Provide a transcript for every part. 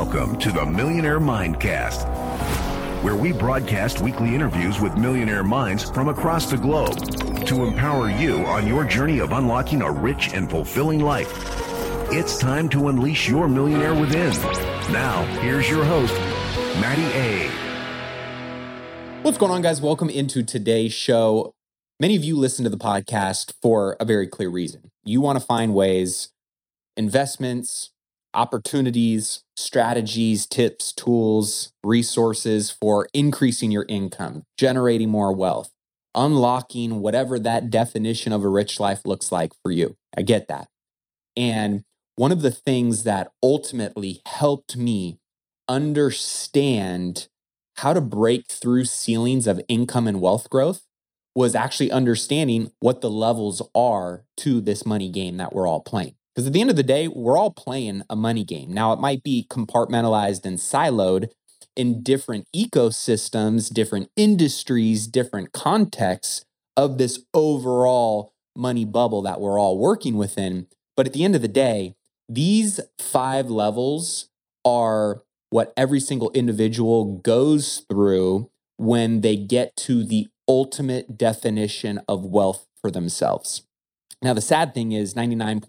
Welcome to the Millionaire Mindcast, where we broadcast weekly interviews with millionaire minds from across the globe to empower you on your journey of unlocking a rich and fulfilling life. It's time to unleash your millionaire within. Now, here's your host, Matty A. What's going on, guys? Welcome into today's show. Many of you listen to the podcast for a very clear reason. You want to find ways, investments, opportunities, strategies, tips, tools, resources for increasing your income, generating more wealth, unlocking whatever that definition of a rich life looks like for you. I get that. And one of the things that ultimately helped me understand how to break through ceilings of income and wealth growth was actually understanding what the levels are to this money game that we're all playing. Because at the end of the day, we're all playing a money game. Now, it might be compartmentalized and siloed in different ecosystems, different industries, different contexts of this overall money bubble that we're all working within. But at the end of the day, these five levels are what every single individual goes through when they get to the ultimate definition of wealth for themselves. Now, the sad thing is 99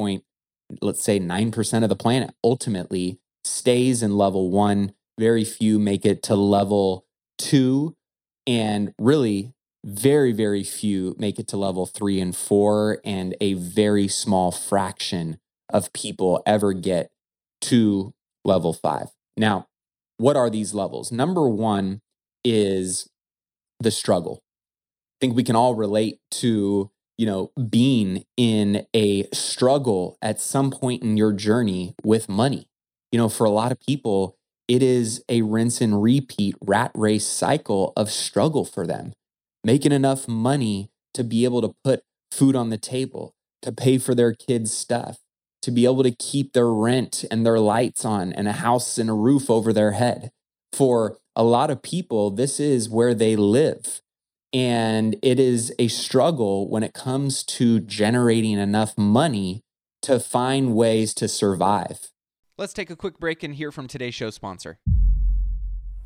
let's say 9% of the planet ultimately stays in level one. Very few make it to level two. And really, very, very few make it to level three and four. And a very small fraction of people ever get to level five. Now, what are these levels? Number one is the struggle. I think we can all relate to you know, being in a struggle at some point in your journey with money. You know, for a lot of people, it is a rinse and repeat rat race cycle of struggle for them, making enough money to be able to put food on the table, to pay for their kids' stuff, to be able to keep their rent and their lights on and a house and a roof over their head. For a lot of people, this is where they live. And it is a struggle when it comes to generating enough money to find ways to survive. Let's take a quick break and hear from today's show sponsor.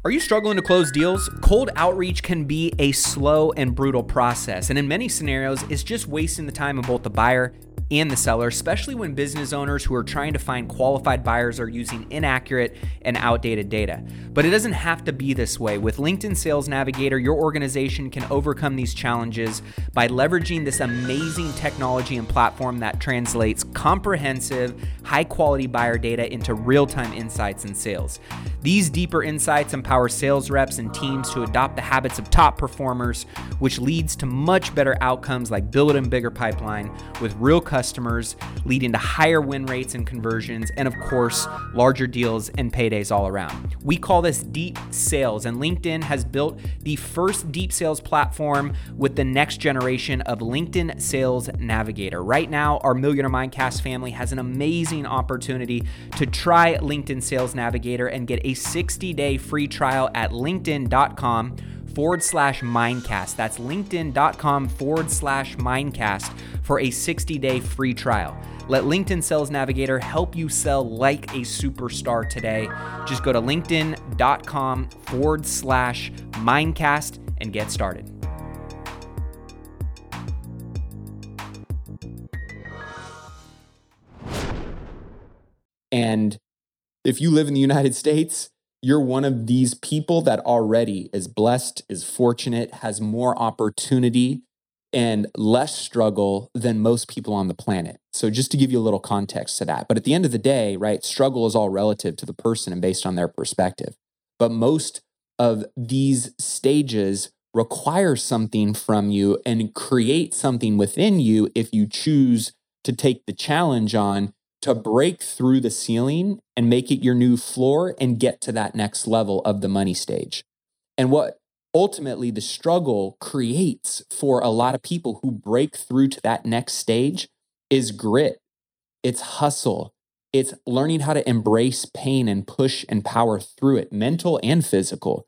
Are you struggling to close deals? Cold outreach can be a slow and brutal process, and in many scenarios, it's just wasting the time of both the buyer and the seller, especially when business owners who are trying to find qualified buyers are using inaccurate and outdated data. But it doesn't have to be this way. With LinkedIn Sales Navigator, your organization can overcome these challenges by leveraging this amazing technology and platform that translates comprehensive, high quality buyer data into real time insights and sales. These deeper insights empower sales reps and teams to adopt the habits of top performers, which leads to much better outcomes like building a bigger pipeline with real customers, leading to higher win rates and conversions, and of course, larger deals and paydays all around. We call this deep sales, and LinkedIn has built the first deep sales platform with the next generation of LinkedIn Sales Navigator. Right now, our Millionaire Mindcast family has an amazing opportunity to try LinkedIn Sales Navigator and get a 60 day free trial at linkedin.com forward slash mindcast. That's linkedin.com forward slash mindcast for a 60 day free trial. Let LinkedIn Sales Navigator help you sell like a superstar today. Just go to linkedin.com forward slash mindcast and get started. And if you live in the United States, you're one of these people that already is blessed, is fortunate, has more opportunity and less struggle than most people on the planet. So, just to give you a little context to that. But at the end of the day, right, struggle is all relative to the person and based on their perspective. But most of these stages require something from you and create something within you if you choose to take the challenge on to break through the ceiling and make it your new floor and get to that next level of the money stage. And what ultimately the struggle creates for a lot of people who break through to that next stage is grit, it's hustle, it's learning how to embrace pain and push and power through it, mental and physical.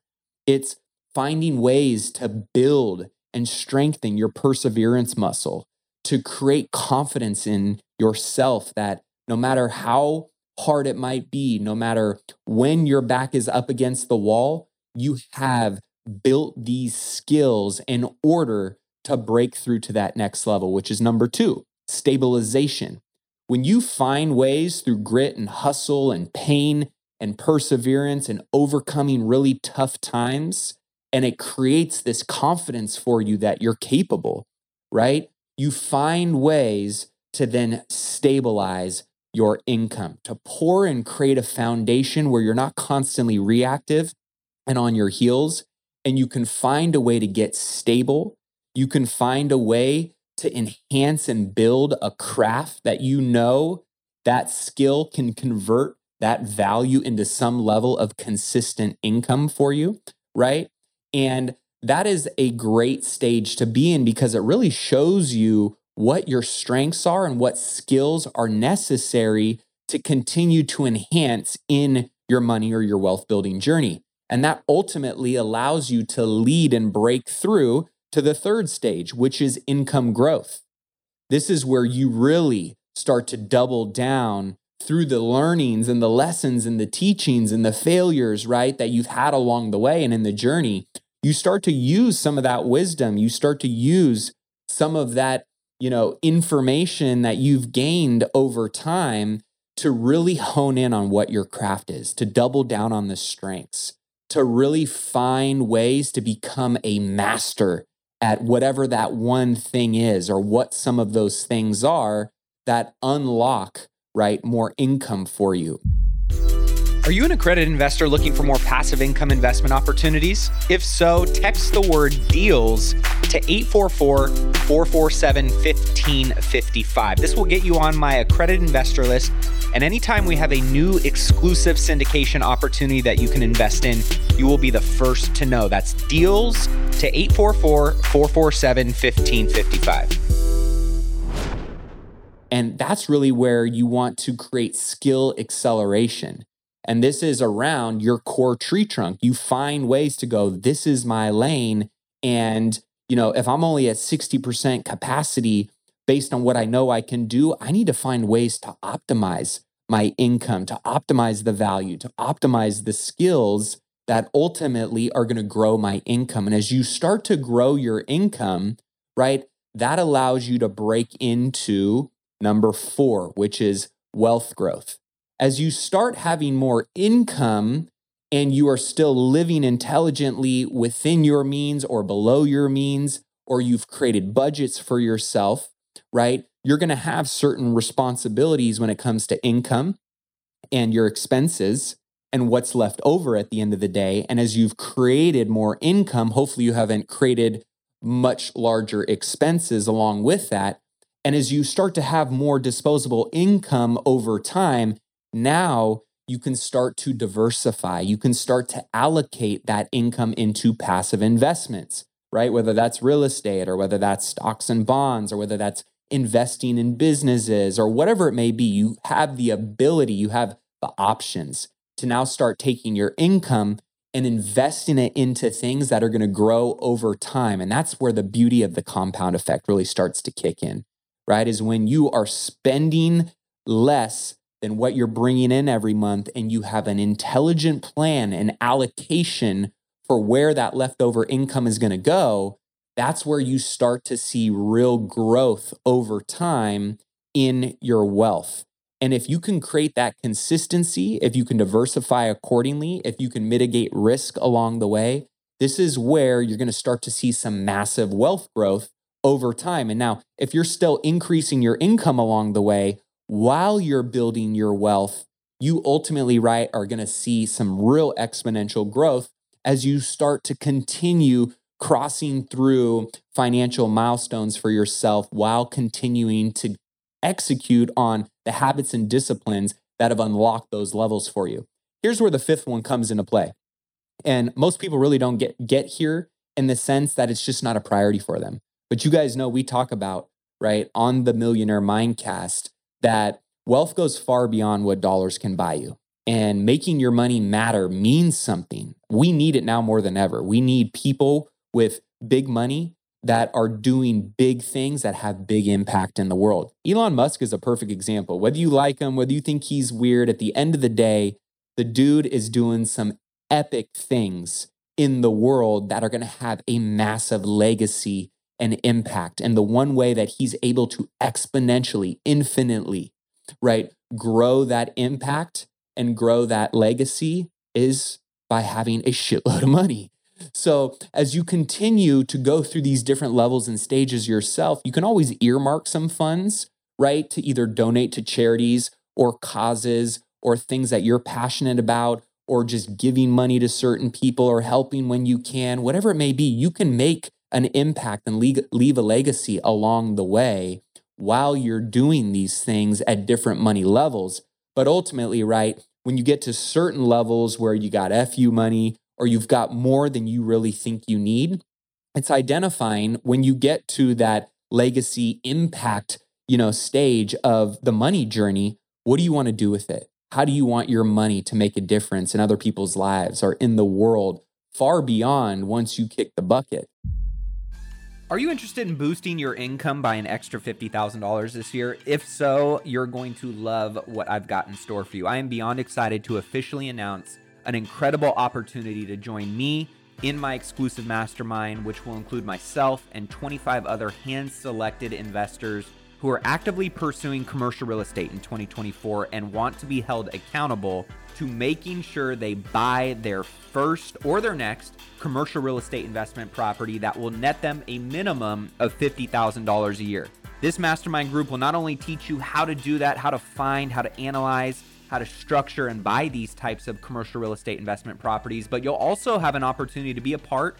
It's finding ways to build and strengthen your perseverance muscle, to create confidence in yourself that no matter how hard it might be, no matter when your back is up against the wall, you have built these skills in order to break through to that next level, which is number two stabilization. When you find ways through grit and hustle and pain and perseverance and overcoming really tough times, and it creates this confidence for you that you're capable, right? You find ways to then stabilize your income, to pour and create a foundation where you're not constantly reactive and on your heels, and you can find a way to get stable. You can find a way to enhance and build a craft that you know that skill can convert that value into some level of consistent income for you, right? And that is a great stage to be in because it really shows you what your strengths are and what skills are necessary to continue to enhance in your money or your wealth building journey. And that ultimately allows you to lead and break through to the third stage, which is income growth. This is where you really start to double down through the learnings and the lessons and the teachings and the failures, right, that you've had along the way and in the journey. You start to use some of that wisdom. You start to use some of that you know, information that you've gained over time to really hone in on what your craft is, to double down on the strengths, to really find ways to become a master at whatever that one thing is or what some of those things are that unlock, right, more income for you. Are you an accredited investor looking for more passive income investment opportunities? If so, text the word deals to 844 447 1555. This will get you on my accredited investor list. And anytime we have a new exclusive syndication opportunity that you can invest in, you will be the first to know. That's deals to 844 447 1555. And that's really where you want to create skill acceleration. And this is around your core tree trunk. You find ways to go, this is my lane. And, you know, if I'm only at 60% capacity based on what I know I can do, I need to find ways to optimize my income, to optimize the value, to optimize the skills that ultimately are going to grow my income. And as you start to grow your income, right, that allows you to break into number four, which is wealth growth as you start having more income and you are still living intelligently within your means or below your means, or you've created budgets for yourself, right? You're going to have certain responsibilities when it comes to income and your expenses and what's left over at the end of the day. And as you've created more income, hopefully you haven't created much larger expenses along with that. And as you start to have more disposable income over time, now you can start to diversify. You can start to allocate that income into passive investments, right? Whether that's real estate or whether that's stocks and bonds or whether that's investing in businesses or whatever it may be. You have the ability, you have the options to now start taking your income and investing it into things that are going to grow over time. And that's where the beauty of the compound effect really starts to kick in, right? Is when you are spending less than what you're bringing in every month, and you have an intelligent plan and allocation for where that leftover income is going to go, that's where you start to see real growth over time in your wealth. And if you can create that consistency, if you can diversify accordingly, if you can mitigate risk along the way, this is where you're going to start to see some massive wealth growth over time. And now, if you're still increasing your income along the way, while you're building your wealth, you ultimately, right, are going to see some real exponential growth as you start to continue crossing through financial milestones for yourself while continuing to execute on the habits and disciplines that have unlocked those levels for you. Here's where the fifth one comes into play. And most people really don't get get here in the sense that it's just not a priority for them. But you guys know we talk about, right, on the Millionaire Mindcast that wealth goes far beyond what dollars can buy you. And making your money matter means something. We need it now more than ever. We need people with big money that are doing big things that have big impact in the world. Elon Musk is a perfect example. Whether you like him, whether you think he's weird, at the end of the day, the dude is doing some epic things in the world that are going to have a massive legacy and impact. And the one way that he's able to exponentially, infinitely, right, grow that impact and grow that legacy is by having a shitload of money. So, as you continue to go through these different levels and stages yourself, you can always earmark some funds, right, to either donate to charities or causes or things that you're passionate about, or just giving money to certain people or helping when you can, whatever it may be. You can make an impact and leave a legacy along the way while you're doing these things at different money levels. But ultimately, right, when you get to certain levels where you got FU money or you've got more than you really think you need. It's identifying when you get to that legacy impact, you know, stage of the money journey, what do you want to do with it? How do you want your money to make a difference in other people's lives or in the world far beyond once you kick the bucket? Are you interested in boosting your income by an extra $50,000 this year? If so, you're going to love what I've got in store for you. I am beyond excited to officially announce an incredible opportunity to join me in my exclusive mastermind, which will include myself and 25 other hand selected investors who are actively pursuing commercial real estate in 2024 and want to be held accountable to making sure they buy their first or their next commercial real estate investment property that will net them a minimum of $50,000 a year. This mastermind group will not only teach you how to do that, how to find, how to analyze, how to structure and buy these types of commercial real estate investment properties, but you'll also have an opportunity to be a part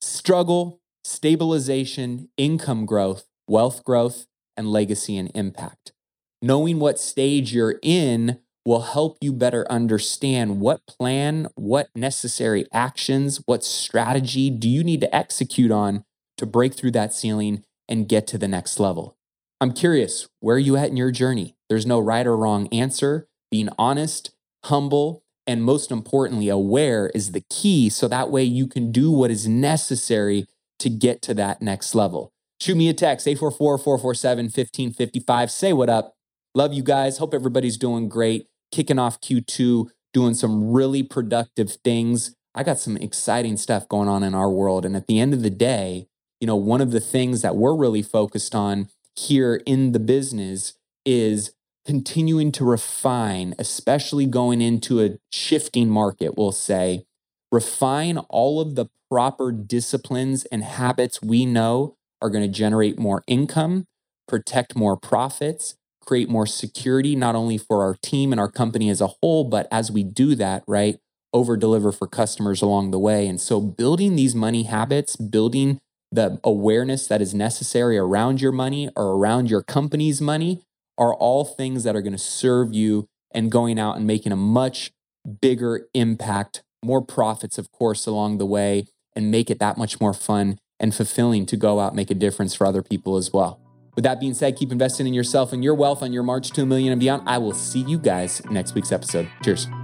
struggle, stabilization, income growth, wealth growth, and legacy and impact. Knowing what stage you're in will help you better understand what plan, what necessary actions, what strategy do you need to execute on to break through that ceiling and get to the next level. I'm curious, where are you at in your journey? There's no right or wrong answer. Being honest, humble, and most importantly, aware is the key. So that way you can do what is necessary to get to that next level. Shoot me a text, 844 447 1555. Say what up. Love you guys. Hope everybody's doing great. Kicking off Q2, doing some really productive things. I got some exciting stuff going on in our world. And at the end of the day, you know, one of the things that we're really focused on here in the business is continuing to refine, especially going into a shifting market, we'll say, refine all of the proper disciplines and habits we know are going to generate more income, protect more profits, create more security, not only for our team and our company as a whole, but as we do that, right, over deliver for customers along the way. And so, building these money habits, building the awareness that is necessary around your money or around your company's money are all things that are going to serve you and going out and making a much bigger impact, more profits, of course, along the way, and make it that much more fun and fulfilling to go out and make a difference for other people as well. With that being said, keep investing in yourself and your wealth on your march to a million and beyond. I will see you guys next week's episode. Cheers.